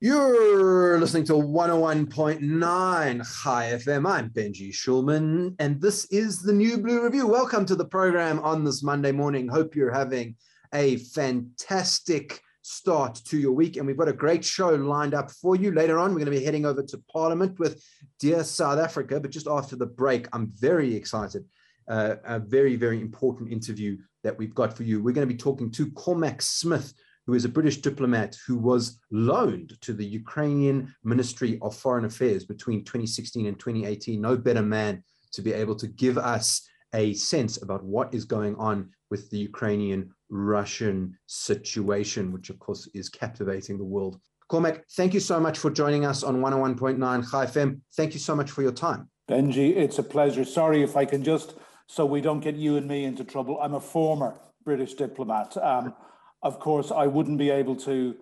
You're listening to 101.9 Chai FM. I'm Benji Shulman, and this is the New Blue Review. Welcome to the program on this Monday morning. Hope you're having a fantastic start to your week, and we've got a great show lined up for you. Later on, we're going to be heading over to Parliament with Dear South Africa, but just after the break, I'm very excited. Uh, a very, very important interview that we've got for you. We're going to be talking to Cormac Smith who is a British diplomat who was loaned to the Ukrainian Ministry of Foreign Affairs between 2016 and 2018. No better man to be able to give us a sense about what is going on with the Ukrainian Russian situation, which of course is captivating the world. Cormac, thank you so much for joining us on 101.9 Chai FM. Thank you so much for your time. Benji, it's a pleasure. Sorry if I can just, so we don't get you and me into trouble. I'm a former British diplomat. Um, of course, I wouldn't be able to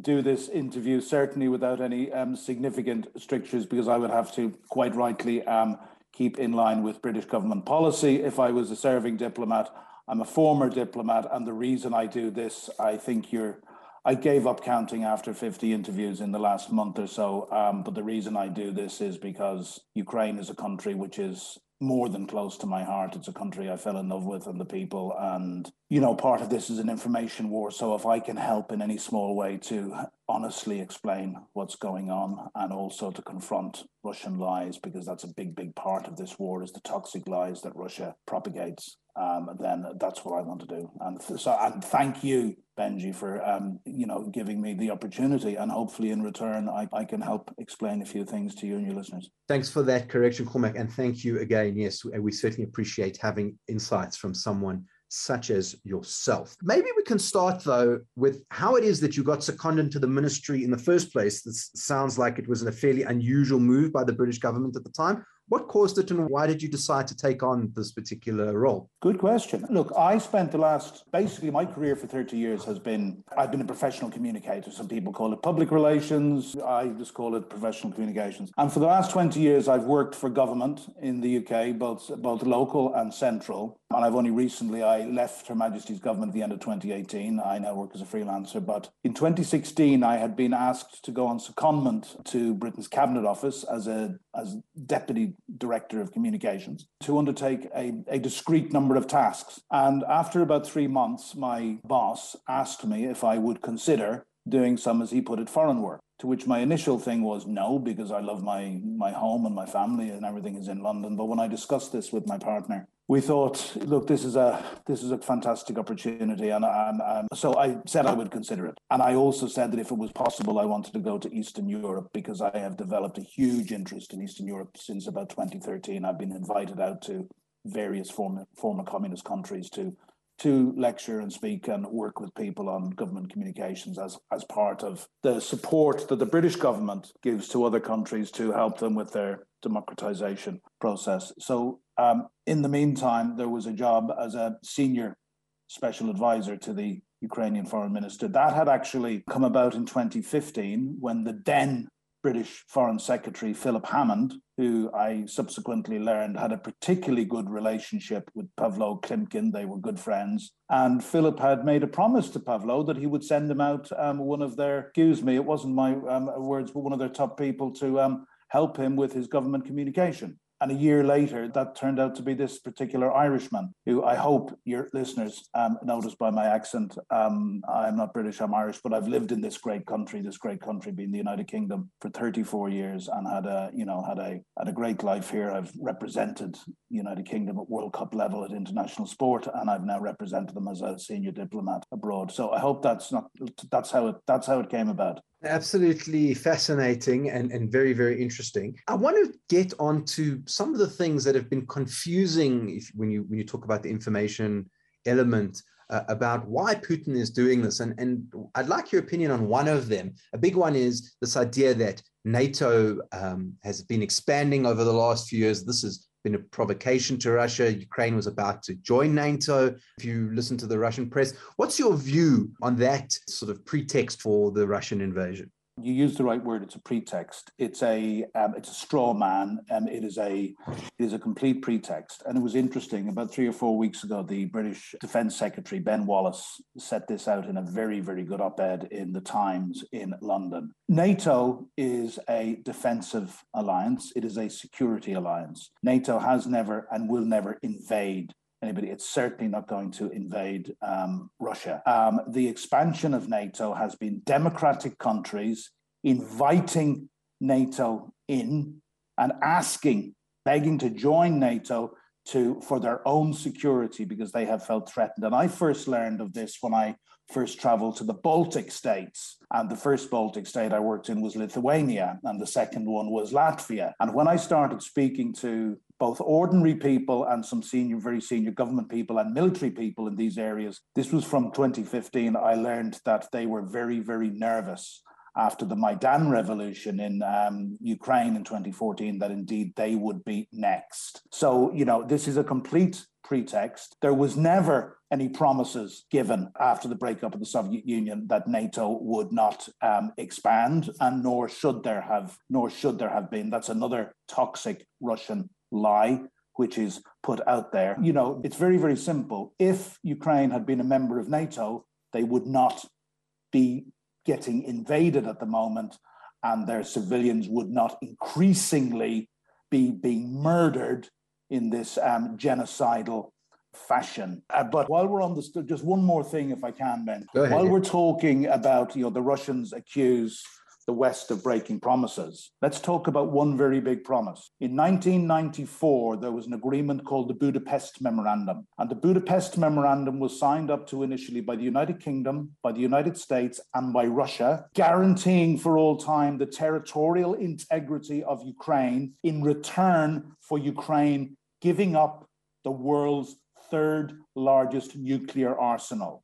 do this interview certainly without any um, significant strictures because I would have to quite rightly um, keep in line with British government policy. If I was a serving diplomat, I'm a former diplomat, and the reason I do this, I think you're. I gave up counting after 50 interviews in the last month or so. Um, but the reason I do this is because Ukraine is a country which is more than close to my heart. It's a country I fell in love with and the people. And, you know, part of this is an information war. So if I can help in any small way to honestly explain what's going on and also to confront Russian lies, because that's a big, big part of this war is the toxic lies that Russia propagates um, then that's what I want to do. And so, and thank you, Benji, for um, you know giving me the opportunity, and hopefully in return, I, I can help explain a few things to you and your listeners. Thanks for that correction, Cormac, and thank you again. Yes, we certainly appreciate having insights from someone such as yourself. Maybe we can start though with how it is that you got seconded to the ministry in the first place. This sounds like it was a fairly unusual move by the British government at the time. What caused it and why did you decide to take on this particular role? Good question. Look, I spent the last basically my career for 30 years has been I've been a professional communicator. Some people call it public relations. I just call it professional communications. And for the last 20 years I've worked for government in the UK, both both local and central. And I've only recently I left Her Majesty's government at the end of 2018. I now work as a freelancer. But in 2016 I had been asked to go on secondment to Britain's Cabinet Office as a as deputy director of communications to undertake a, a discrete number of tasks. And after about three months, my boss asked me if I would consider doing some, as he put it, foreign work. To which my initial thing was no, because I love my my home and my family and everything is in London. But when I discussed this with my partner, we thought, look, this is a this is a fantastic opportunity, and, and, and, so I said I would consider it. And I also said that if it was possible, I wanted to go to Eastern Europe because I have developed a huge interest in Eastern Europe since about 2013. I've been invited out to various former former communist countries to to lecture and speak and work with people on government communications as, as part of the support that the British government gives to other countries to help them with their democratization process. So um, in the meantime, there was a job as a senior special advisor to the Ukrainian foreign minister. That had actually come about in 2015 when the then British Foreign Secretary Philip Hammond, who I subsequently learned had a particularly good relationship with Pavlo Klimkin. They were good friends. And Philip had made a promise to Pavlo that he would send him out um, one of their, excuse me, it wasn't my um, words, but one of their top people to um, help him with his government communication. And a year later, that turned out to be this particular Irishman, who I hope your listeners um, noticed by my accent. Um, I'm not British, I'm Irish, but I've lived in this great country, this great country being the United Kingdom for 34 years and had a, you know, had a, had a great life here. I've represented the United Kingdom at World Cup level at international sport, and I've now represented them as a senior diplomat abroad. So I hope that's not, that's how it, that's how it came about. Absolutely fascinating and, and very, very interesting. I want to get on to some of the things that have been confusing if, when you when you talk about the information element uh, about why Putin is doing this. And, and I'd like your opinion on one of them. A big one is this idea that NATO um, has been expanding over the last few years. This has been a provocation to Russia. Ukraine was about to join NATO. If you listen to the Russian press, what's your view on that sort of pretext for the Russian invasion? You use the right word. It's a pretext. It's a um, it's a straw man. and it is a it is a complete pretext. And it was interesting. About three or four weeks ago, the British Defence Secretary Ben Wallace set this out in a very very good op-ed in the Times in London. NATO is a defensive alliance. It is a security alliance. NATO has never and will never invade anybody. It's certainly not going to invade um, Russia. Um, the expansion of NATO has been democratic countries inviting NATO in and asking, begging to join NATO to for their own security because they have felt threatened. And I first learned of this when I first traveled to the Baltic states. And the first Baltic state I worked in was Lithuania, and the second one was Latvia. And when I started speaking to both ordinary people and some senior, very senior government people and military people in these areas. This was from 2015. I learned that they were very, very nervous after the Maidan revolution in um, Ukraine in 2014 that indeed they would be next. So, you know, this is a complete pretext. There was never any promises given after the breakup of the Soviet Union that NATO would not um, expand, and nor should there have, nor should there have been. That's another toxic Russian lie which is put out there. You know, it's very, very simple. If Ukraine had been a member of NATO, they would not be getting invaded at the moment, and their civilians would not increasingly be being murdered in this um, genocidal fashion. Uh, but while we're on this, just one more thing, if I can, Ben. While we're talking about, you know, the Russians accuse the West of breaking promises. Let's talk about one very big promise. In 1994, there was an agreement called the Budapest Memorandum. And the Budapest Memorandum was signed up to initially by the United Kingdom, by the United States, and by Russia, guaranteeing for all time the territorial integrity of Ukraine in return for Ukraine giving up the world's third largest nuclear arsenal.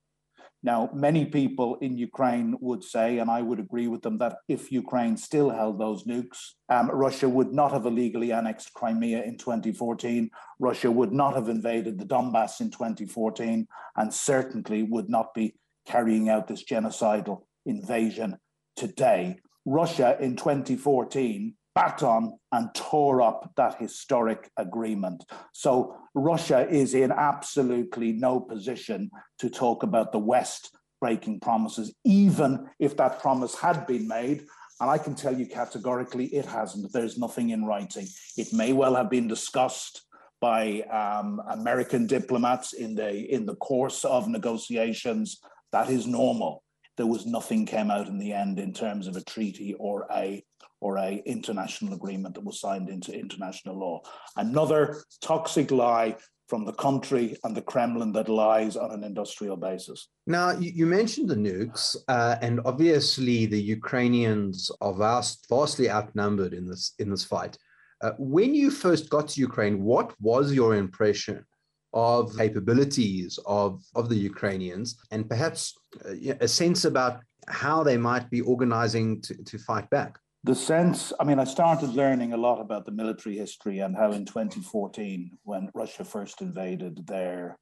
Now, many people in Ukraine would say, and I would agree with them, that if Ukraine still held those nukes, um, Russia would not have illegally annexed Crimea in 2014. Russia would not have invaded the Donbass in 2014, and certainly would not be carrying out this genocidal invasion today. Russia in 2014 backed on and tore up that historic agreement. So Russia is in absolutely no position to talk about the West breaking promises, even if that promise had been made. And I can tell you categorically, it hasn't. There's nothing in writing. It may well have been discussed by um, American diplomats in the in the course of negotiations. That is normal. There was nothing came out in the end in terms of a treaty or a or a international agreement that was signed into international law. Another toxic lie from the country and the Kremlin that lies on an industrial basis. Now, you, mentioned the nukes, uh, and obviously the Ukrainians are vast, vastly outnumbered in this in this fight. Uh, when you first got to Ukraine, what was your impression of capabilities of, of the Ukrainians, and perhaps uh, a sense about how they might be organizing to, to fight back? The sense i mean i started learning a lot about the military history and how in 2014 when russia first invaded there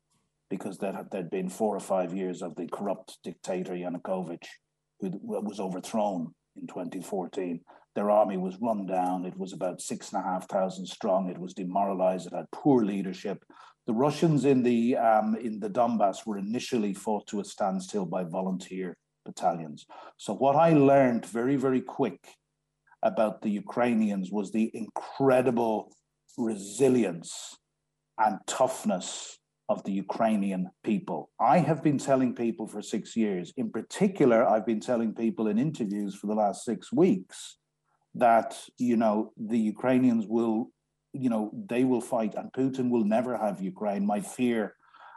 because there had been four or five years of the corrupt dictator yanukovych who was overthrown in 2014 their army was run down. It was about six and a half thousand strong. It was demoralized. It had poor leadership. The russians in the um, in the donbass were initially fought to a standstill by volunteer battalions. So what i learned very very quick about the Ukrainians was the incredible resilience and toughness of the Ukrainian people. I have been telling people for six years, in particular, I've been telling people in interviews for the last six weeks that, you know, the Ukrainians will, you know, they will fight and Putin will never have Ukraine. My fear,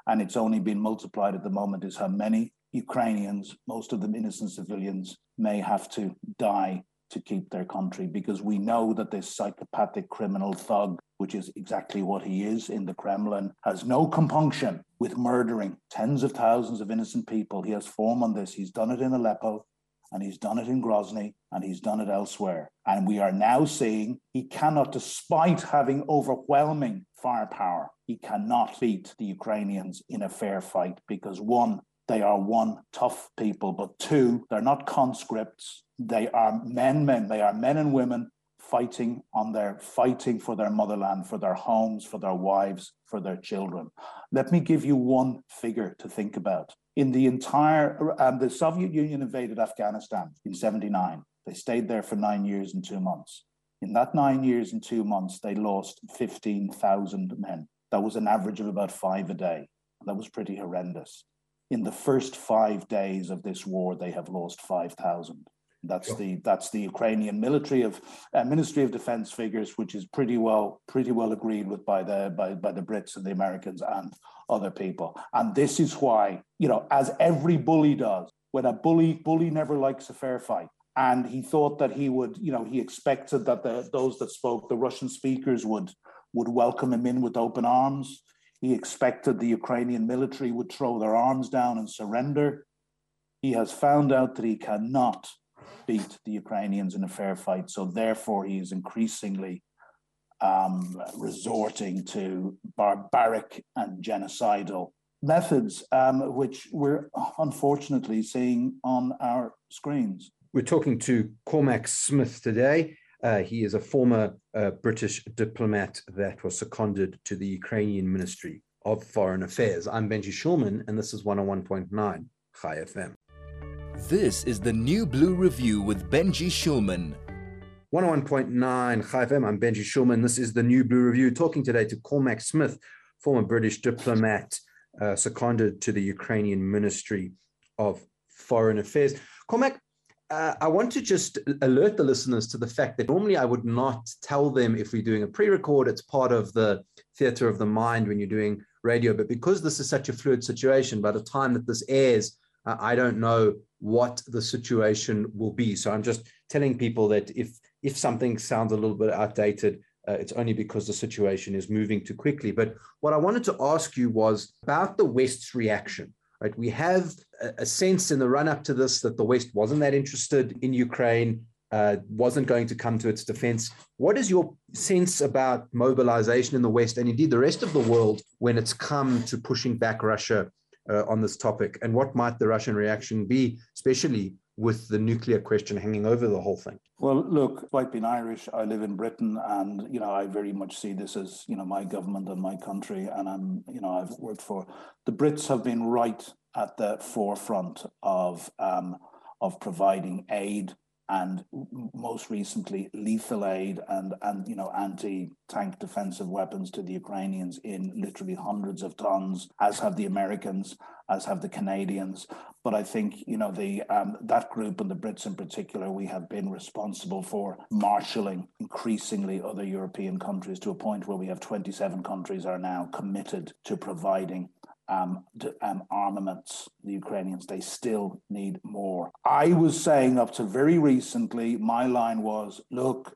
and it's only been multiplied at the moment, is how many Ukrainians, most of them innocent civilians, may have to die to keep their country because we know that this psychopathic criminal thug, which is exactly what he is in the Kremlin, has no compunction with murdering tens of thousands of innocent people. He has form on this. He's done it in Aleppo and he's done it in Grozny and he's done it elsewhere. And we are now seeing he cannot, despite having overwhelming firepower, he cannot beat the Ukrainians in a fair fight because one, they are one tough people, but two, they're not conscripts. They are men, men, they are men and women fighting on their fighting for their motherland, for their homes, for their wives, for their children. Let me give you one figure to think about. In the entire, um, the Soviet Union invaded Afghanistan in 79. They stayed there for nine years and two months. In that nine years and two months, they lost 15,000 men. That was an average of about five a day. That was pretty horrendous. In the first five days of this war, they have lost 5,000. That's sure. the that's the Ukrainian military of uh, Ministry of Defense figures, which is pretty well pretty well agreed with by the by, by the Brits and the Americans and other people. And this is why you know, as every bully does, when a bully bully never likes a fair fight. And he thought that he would, you know, he expected that the those that spoke the Russian speakers would would welcome him in with open arms. He expected the Ukrainian military would throw their arms down and surrender. He has found out that he cannot beat the Ukrainians in a fair fight. So therefore, he is increasingly um, resorting to barbaric and genocidal methods, um, which we're unfortunately seeing on our screens. We're talking to Cormac Smith today. Uh, he is a former uh, British diplomat that was seconded to the Ukrainian Ministry of Foreign Affairs. I'm Benji Shulman, and this is 101.9 Chai FM. This is the New Blue Review with Benji Shulman. 101.9 Chai FM. I'm Benji Shulman. This is the New Blue Review. Talking today to Cormac Smith, former British diplomat uh, seconded to the Ukrainian Ministry of Foreign Affairs. Cormac, uh, I want to just alert the listeners to the fact that normally I would not tell them if we're doing a pre record. It's part of the theater of the mind when you're doing radio. But because this is such a fluid situation, by the time that this airs, uh, I don't know what the situation will be. So I'm just telling people that if if something sounds a little bit outdated, uh, it's only because the situation is moving too quickly. But what I wanted to ask you was about the West's reaction right? We have a, sense in the run up to this that the West wasn't that interested in Ukraine, uh, wasn't going to come to its defense. What is your sense about mobilization in the West and indeed the rest of the world when it's come to pushing back Russia uh, on this topic? And what might the Russian reaction be, especially with the nuclear question hanging over the whole thing? Well, look, despite being Irish, I live in Britain, and you know I very much see this as you know my government and my country, and I'm you know I've worked for the Brits have been right at the forefront of um, of providing aid and most recently lethal aid and and you know anti-tank defensive weapons to the Ukrainians in literally hundreds of tons, as have the Americans, as have the Canadians. But I think you know the um, that group and the Brits in particular, we have been responsible for marshalling increasingly other European countries to a point where we have 27 countries are now committed to providing um, um, armaments, the Ukrainians, they still need more. I was saying up to very recently, my line was look,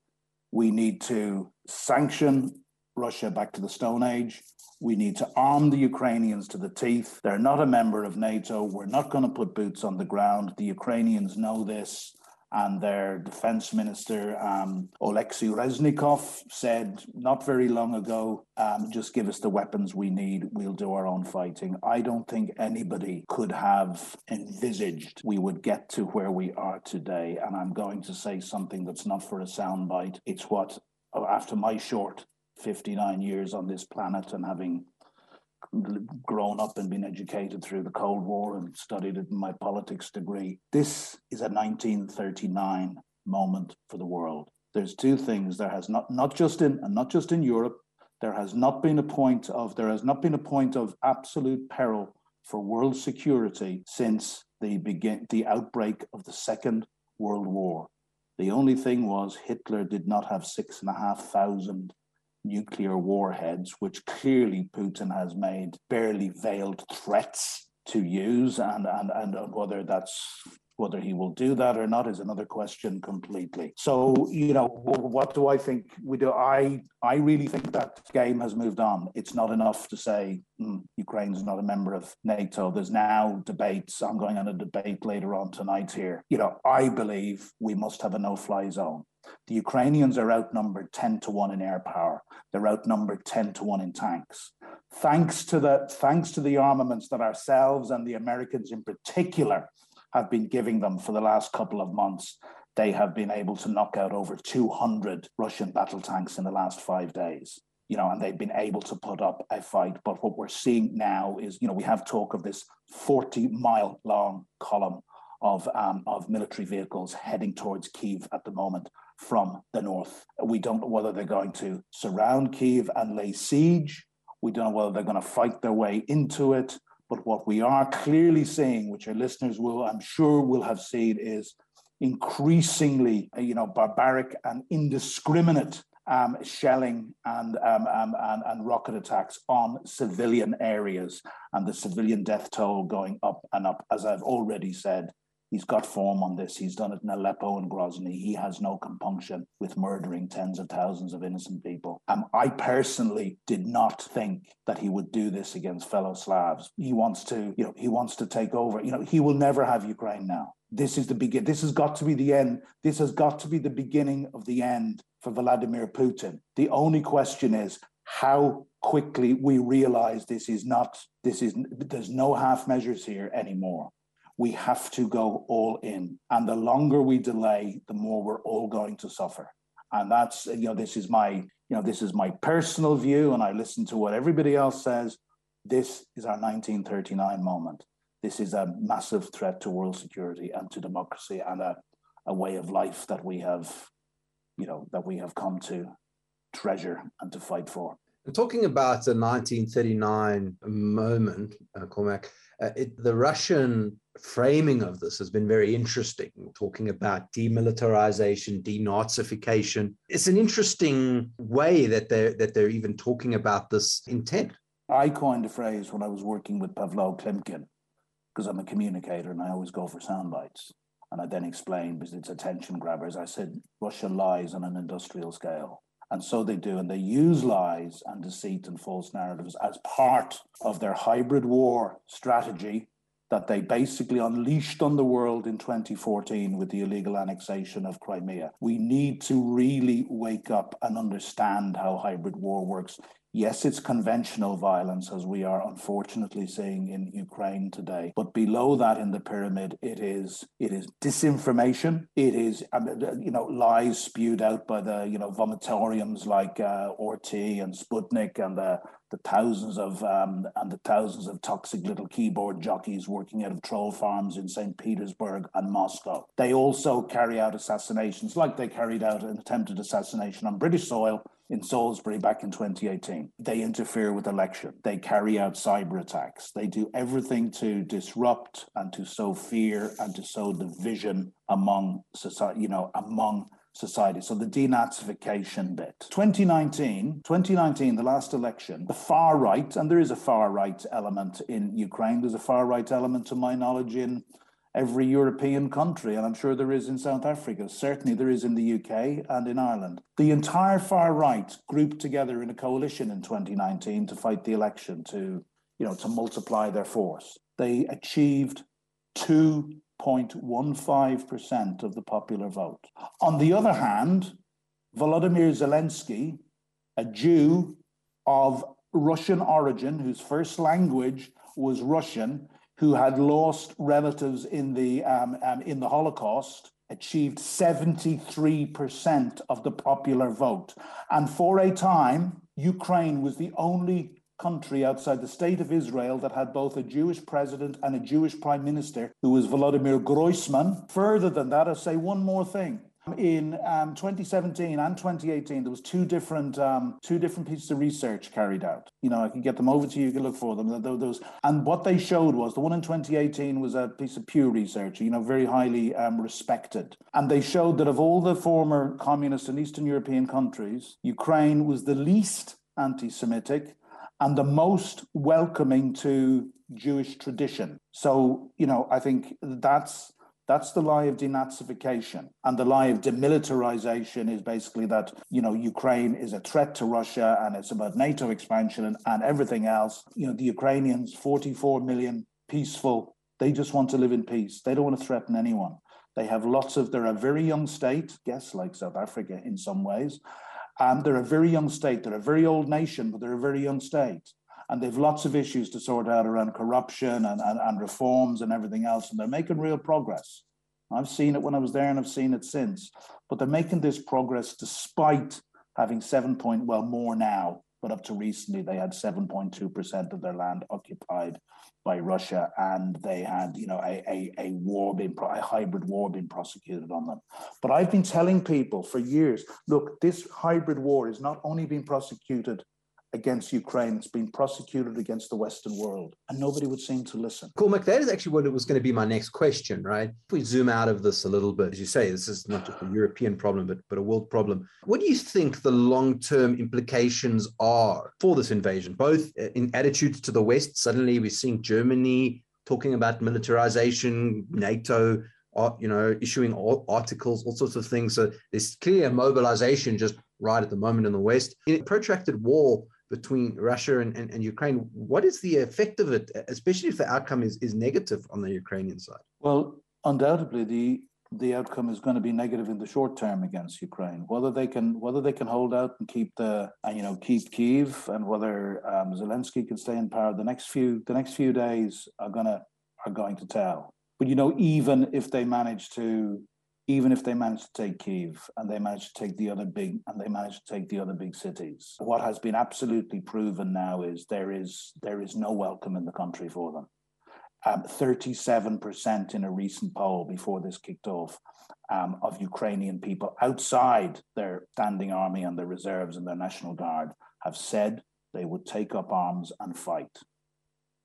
we need to sanction Russia back to the Stone Age. We need to arm the Ukrainians to the teeth. They're not a member of NATO. We're not going to put boots on the ground. The Ukrainians know this and their defense minister, um, Oleksiy Reznikov, said not very long ago, um, just give us the weapons we need, we'll do our own fighting. I don't think anybody could have envisaged we would get to where we are today. And I'm going to say something that's not for a soundbite. It's what, after my short 59 years on this planet and having grown up and been educated through the Cold War and studied it in my politics degree. This is a 1939 moment for the world. There's two things. There has not not just in and not just in Europe. There has not been a point of there has not been a point of absolute peril for world security since the begin the outbreak of the Second World War. The only thing was Hitler did not have six and a half thousand nuclear warheads, which clearly Putin has made barely veiled threats to use, and, and, and whether that's Whether he will do that or not is another question completely. So, you know, what do I think we do? I I really think that game has moved on. It's not enough to say mm, Ukraine's not a member of NATO. There's now debates. I'm going on a debate later on tonight here. You know, I believe we must have a no-fly zone. The Ukrainians are outnumbered 10 to 1 in air power. They're outnumbered 10 to 1 in tanks. Thanks to the thanks to the armaments that ourselves and the Americans in particular have been giving them for the last couple of months. They have been able to knock out over 200 Russian battle tanks in the last five days. You know, and they've been able to put up a fight. But what we're seeing now is, you know, we have talk of this 40 mile long column of, um, of military vehicles heading towards Kiev at the moment from the north. We don't know whether they're going to surround Kiev and lay siege. We don't know whether they're going to fight their way into it. But what we are clearly seeing, which our listeners will, I'm sure, will have seen, is increasingly, you know, barbaric and indiscriminate um, shelling and, um, um, and, and rocket attacks on civilian areas, and the civilian death toll going up and up. As I've already said, He's got form on this. He's done it in Aleppo and Grozny. He has no compunction with murdering tens of thousands of innocent people. Um, I personally did not think that he would do this against fellow Slavs. He wants to, you know, he wants to take over. You know, he will never have Ukraine now. This is the begin. This has got to be the end. This has got to be the beginning of the end for Vladimir Putin. The only question is how quickly we realize this is not. This is there's no half measures here anymore we have to go all in. And the longer we delay, the more we're all going to suffer. And that's, you know, this is my, you know, this is my personal view, and I listen to what everybody else says. This is our 1939 moment. This is a massive threat to world security and to democracy and a, a way of life that we have, you know, that we have come to treasure and to fight for. Talking about the 1939 moment, uh, Cormac, uh, it, the Russian framing of this has been very interesting, talking about demilitarization, denazification. It's an interesting way that they're, that they're even talking about this intent. I coined a phrase when I was working with Pavlo Klimkin, because I'm a communicator and I always go for sound bites. And I then explained, because it's attention grabbers, I said, Russia lies on an industrial scale. And so they do. And they use lies and deceit and false narratives as part of their hybrid war strategy that they basically unleashed on the world in 2014 with the illegal annexation of Crimea. We need to really wake up and understand how hybrid war works. Yes, it's conventional violence, as we are unfortunately seeing in Ukraine today. But below that in the pyramid, it is it is disinformation. It is you know lies spewed out by the you know vomitoriums like uh, and Sputnik and the the thousands of um, and the thousands of toxic little keyboard jockeys working out of troll farms in St. Petersburg and Moscow. They also carry out assassinations, like they carried out an attempted assassination on British soil in Salisbury back in 2018. They interfere with election. They carry out cyber attacks. They do everything to disrupt and to sow fear and to sow division among society, you know, among society. So the denazification bit. 2019, 2019, the last election, the far right, and there is a far right element in Ukraine. There's a far right element, to my knowledge, in every European country, and I'm sure there is in South Africa. Certainly there is in the UK and in Ireland. The entire far right grouped together in a coalition in 2019 to fight the election, to you know, to multiply their force. They achieved two 0.15% of the popular vote. On the other hand, Volodymyr Zelensky, a Jew of Russian origin, whose first language was Russian, who had lost relatives in the um, um, in the Holocaust, achieved 73% of the popular vote. And for a time, Ukraine was the only country outside the state of Israel that had both a Jewish president and a Jewish prime minister, who was Volodymyr Groysman. Further than that, I'll say one more thing. In um, 2017 and 2018, there was two different um, two different pieces of research carried out. You know, I can get them over to you. You can look for them. Those and what they showed was the one in 2018 was a piece of Pew Research. You know, very highly um, respected, and they showed that of all the former communist and Eastern European countries, Ukraine was the least anti-Semitic and the most welcoming to Jewish tradition. So, you know, I think that's That's the lie of denazification. And the lie of demilitarization is basically that, you know, Ukraine is a threat to Russia and it's about NATO expansion and, and everything else. You know, the Ukrainians, 44 million peaceful, they just want to live in peace. They don't want to threaten anyone. They have lots of, they're a very young state, guess like South Africa in some ways. And they're a very young state. They're a very old nation, but they're a very young state and they've lots of issues to sort out around corruption and, and, and reforms and everything else, and they're making real progress. I've seen it when I was there and I've seen it since, but they're making this progress despite having seven point, well, more now, but up to recently, they had 7.2% of their land occupied by Russia, and they had, you know, a, a, a war being, a hybrid war being prosecuted on them. But I've been telling people for years, look, this hybrid war is not only being prosecuted against Ukraine. It's been prosecuted against the Western world, and nobody would seem to listen. Cormac, that is actually what it was going to be my next question, right? If we zoom out of this a little bit, as you say, this is not just a European problem, but, but a world problem. What do you think the long term implications are for this invasion, both in attitudes to the West? Suddenly we're seeing Germany talking about militarization, NATO. Uh, you know, issuing articles, all sorts of things. So there's clear mobilization just right at the moment in the West. In a protracted war, between Russia and, and, and, Ukraine. What is the effect of it, especially if the outcome is, is negative on the Ukrainian side? Well, undoubtedly, the the outcome is going to be negative in the short term against Ukraine. Whether they can whether they can hold out and keep the and you know keep Kiev and whether um, Zelensky can stay in power the next few the next few days are gonna are going to tell. But you know, even if they manage to even if they manage to take Kiev and they manage to take the other big and they manage to take the other big cities, what has been absolutely proven now is there is there is no welcome in the country for them. Um, 37% in a recent poll before this kicked off um, of Ukrainian people outside their standing army and their reserves and their National Guard have said they would take up arms and fight.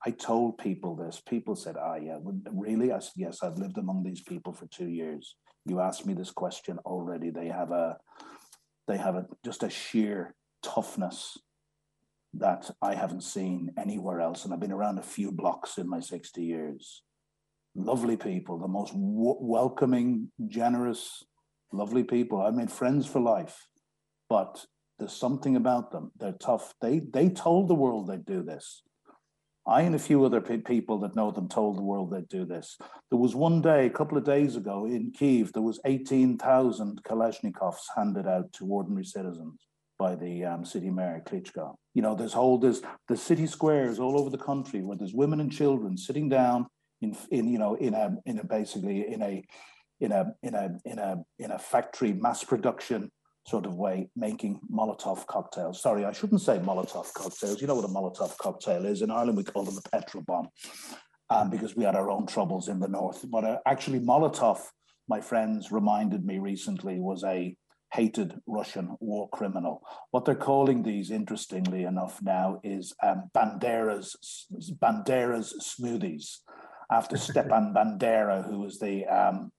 I told people this. People said, "Ah, yeah, really?" I said, "Yes, I've lived among these people for two years." you asked me this question already. They have a they have a just a sheer toughness that I haven't seen anywhere else. And I've been around a few blocks in my 60 years. Lovely people, the most w- welcoming, generous, lovely people. I made friends for life, but there's something about them. They're tough. They they told the world they'd do this. I and a few other pe- people that know them told the world they'd do this. There was one day, a couple of days ago in Kiev, there was 18,000 Kalashnikovs handed out to ordinary citizens by the um, city mayor Klitschko. You know, there's whole there's the city squares all over the country where there's women and children sitting down in in you know in a in a basically in a in a in a in a in a factory mass production sort of way making Molotov cocktails. Sorry, I shouldn't say Molotov cocktails. You know what a Molotov cocktail is. In Ireland, we call them a petrol bomb um, because we had our own troubles in the north. But uh, actually, Molotov, my friends reminded me recently, was a hated Russian war criminal. What they're calling these, interestingly enough, now is um, Banderas, Banderas smoothies, after Stepan Bandera, who was the um,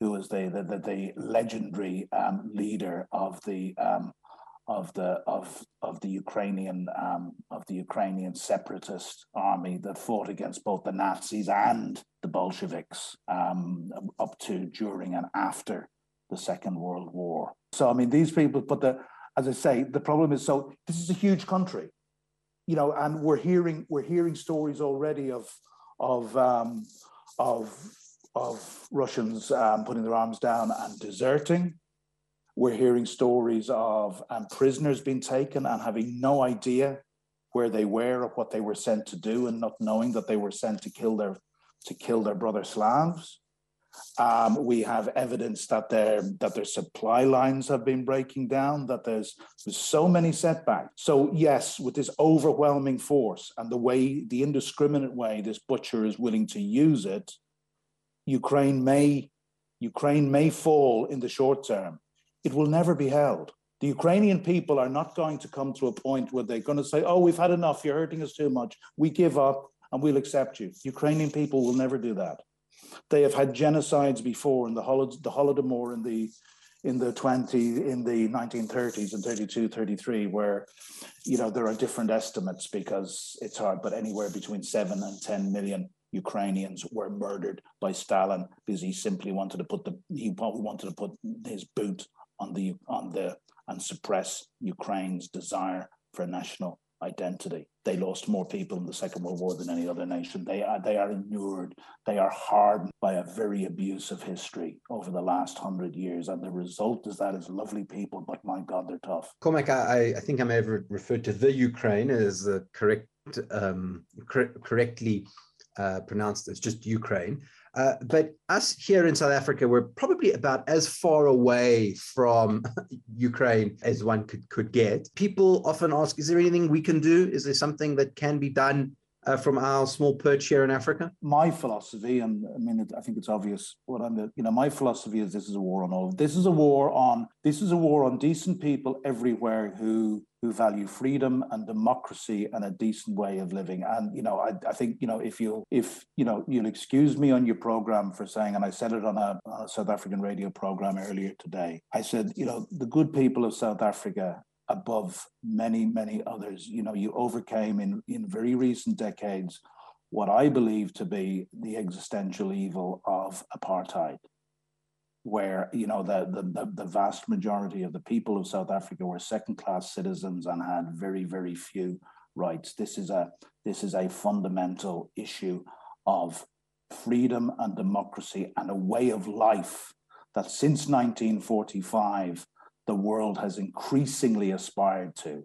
who was the the, the, the legendary um, leader of the um, of the of of the Ukrainian um, of the Ukrainian separatist army that fought against both the Nazis and the Bolsheviks um, up to during and after the Second World War. So I mean these people, but the as I say, the problem is so this is a huge country, you know, and we're hearing we're hearing stories already of of um, of of Russians um, putting their arms down and deserting. We're hearing stories of um, prisoners being taken and having no idea where they were or what they were sent to do, and not knowing that they were sent to kill their to kill their brother Slavs. Um, we have evidence that their that their supply lines have been breaking down. That there's there's so many setbacks. So yes, with this overwhelming force and the way the indiscriminate way this butcher is willing to use it, Ukraine may Ukraine may fall in the short term. It will never be held. The Ukrainian people are not going to come to a point where they're going to say, "Oh, we've had enough. You're hurting us too much. We give up and we'll accept you." Ukrainian people will never do that. They have had genocides before in the, Holod- the Holodomor in the in the 20 in the 1930s and 32 33 where you know there are different estimates because it's hard but anywhere between 7 and 10 million Ukrainians were murdered by Stalin because he simply wanted to put the he wanted to put his boot on the on the and suppress Ukraine's desire for national identity. They lost more people in the Second World War than any other nation. They are they are inured, they are hardened by a very abusive history over the last hundred years. And the result is that is lovely people, but my God, they're tough. Cormac, I, I think I may have referred to the Ukraine as the correct um, cor- correctly uh, pronounced as just Ukraine. Uh, but us here in South Africa, we're probably about as far away from Ukraine as one could, could get. People often ask, is there anything we can do? Is there something that can be done uh, from our small perch here in Africa? My philosophy, and I mean, I think it's obvious what I'm, you know, my philosophy is this is a war on all. This is a war on, this is a war on decent people everywhere who who value freedom and democracy and a decent way of living. And you know, I, I think you know if you if you know you'll excuse me on your program for saying, and I said it on a, on a South African radio program earlier today. I said, you know, the good people of South Africa above many, many others. You know, you overcame in, in very recent decades what I believe to be the existential evil of apartheid, where you know the, the the vast majority of the people of South Africa were second-class citizens and had very, very few rights. This is a this is a fundamental issue of freedom and democracy and a way of life that since 1945 the world has increasingly aspired to.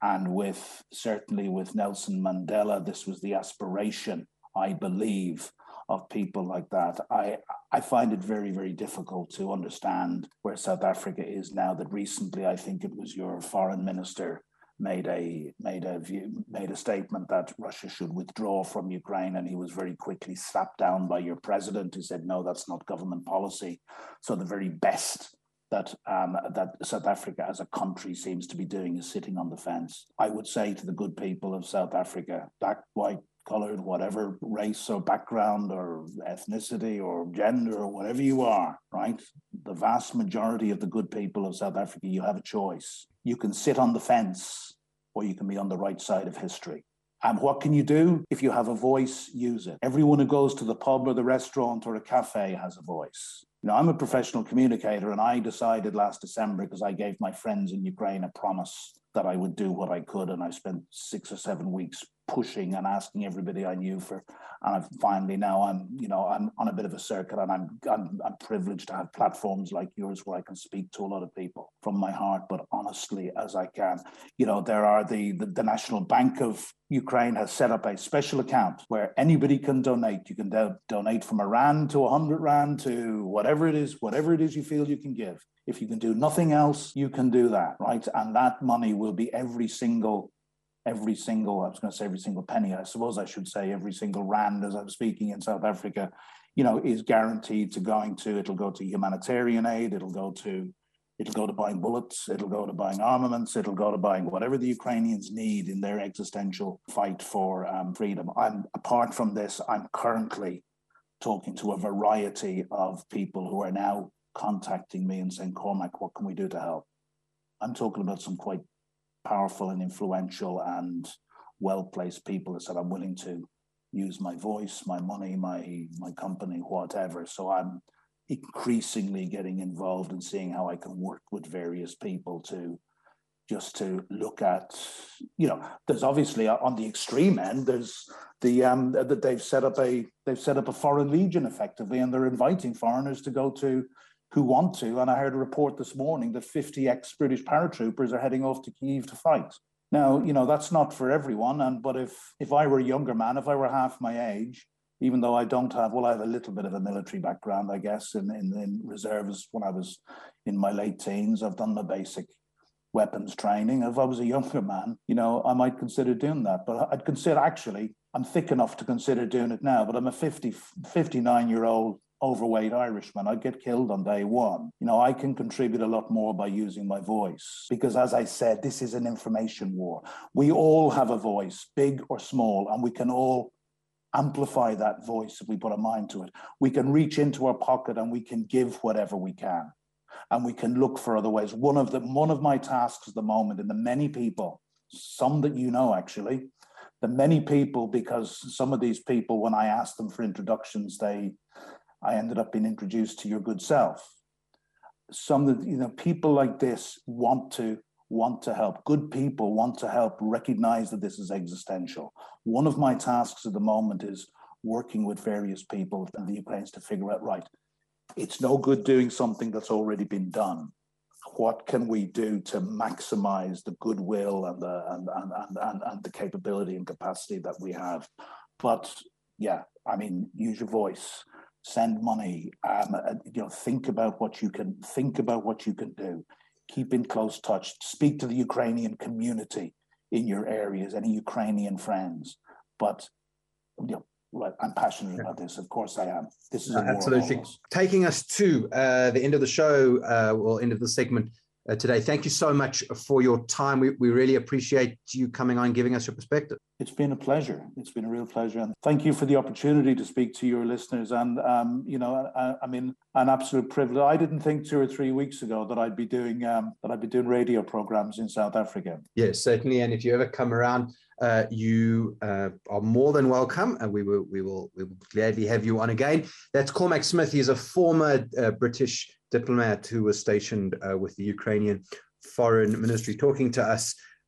And with certainly with Nelson Mandela, this was the aspiration, I believe, of people like that. I, I find it very, very difficult to understand where South Africa is now. That recently, I think it was your foreign minister made a made a view, made a statement that Russia should withdraw from Ukraine, and he was very quickly slapped down by your president, who said, "No, that's not government policy." So the very best that um, that South Africa as a country seems to be doing is sitting on the fence. I would say to the good people of South Africa, black, white, colored, whatever race or background or ethnicity or gender or whatever you are, right? The vast majority of the good people of South Africa, you have a choice. You can sit on the fence or you can be on the right side of history. And what can you do? If you have a voice, use it. Everyone who goes to the pub or the restaurant or a cafe has a voice. You know, I'm a professional communicator, and I decided last December because I gave my friends in Ukraine a promise that I would do what I could, and I spent six or seven weeks pushing and asking everybody I knew for. And I've finally now I'm you know I'm on a bit of a circuit, and I'm, I'm I'm privileged to have platforms like yours where I can speak to a lot of people from my heart, but honestly as I can. You know there are the the, the National Bank of Ukraine has set up a special account where anybody can donate. You can do- donate from a rand to a hundred rand to whatever it is, whatever it is you feel you can give. If you can do nothing else, you can do that, right? And that money will be every single every single, I was going to say every single penny, I suppose I should say every single rand as I'm speaking in South Africa, you know, is guaranteed to going to, it'll go to humanitarian aid, it'll go to, it'll go to buying bullets, it'll go to buying armaments, it'll go to buying whatever the Ukrainians need in their existential fight for um, freedom. I'm, apart from this, I'm currently talking to a variety of people who are now contacting me and saying, Cormac, what can we do to help? I'm talking about some quite powerful and influential and well-placed people that said I'm willing to use my voice, my money, my my company, whatever. So I'm increasingly getting involved and in seeing how I can work with various people to just to look at you know there's obviously uh, on the extreme end there's the um that they've set up a they've set up a foreign legion effectively and they're inviting foreigners to go to who want to. And I heard a report this morning that 50 ex British paratroopers are heading off to Kiev to fight. Now, you know, that's not for everyone. And but if if I were a younger man, if I were half my age, even though I don't have, well, I have a little bit of a military background, I guess, in, in, in reserves when I was in my late teens. I've done my basic weapons training. If I was a younger man, you know, I might consider doing that. But I'd consider actually, I'm thick enough to consider doing it now, but I'm a 50, 59 year old overweight Irishman, I'd get killed on day one. You know, I can contribute a lot more by using my voice because, as I said, this is an information war. We all have a voice, big or small, and we can all amplify that voice if we put a mind to it. We can reach into our pocket and we can give whatever we can. And we can look for other ways. One of the one of my tasks at the moment, and the many people, some that you know actually, the many people, because some of these people, when I ask them for introductions, they, I ended up being introduced to your good self. Some of the, you know, people like this want to want to help. Good people want to help recognize that this is existential. One of my tasks at the moment is working with various people in the Ukrainians to figure out right. It's no good doing something that's already been done what can we do to maximize the goodwill and the and, and, and, and, and the capability and capacity that we have but yeah i mean use your voice send money um, you know think about what you can think about what you can do. Keep in close touch. Speak to the ukrainian community in your areas any ukrainian friends. But you know Right, I'm passionate about this. Of course, I am. This is absolutely. taking us to uh, the end of the show, uh, or end of the segment uh, today. Thank you so much for your time. We, we really appreciate you coming on, giving us your perspective. It's been a pleasure. It's been a real pleasure, and thank you for the opportunity to speak to your listeners. And um, you know, I, I, mean, an absolute privilege. I didn't think two or three weeks ago that I'd be doing um, that I'd be doing radio programs in South Africa. Yes, certainly. And if you ever come around uh, you uh, are more than welcome, and we will we will we will gladly have you on again. That's Cormac Smith. He's a former uh, British diplomat who was stationed uh, with the Ukrainian Foreign Ministry, talking to us.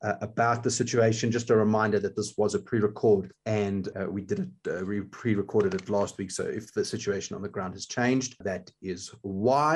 Uh, about the situation, just a reminder that this was a pre-record, and uh, we did it. we pre-recorded it last week. So if the situation on the ground has changed, that is why.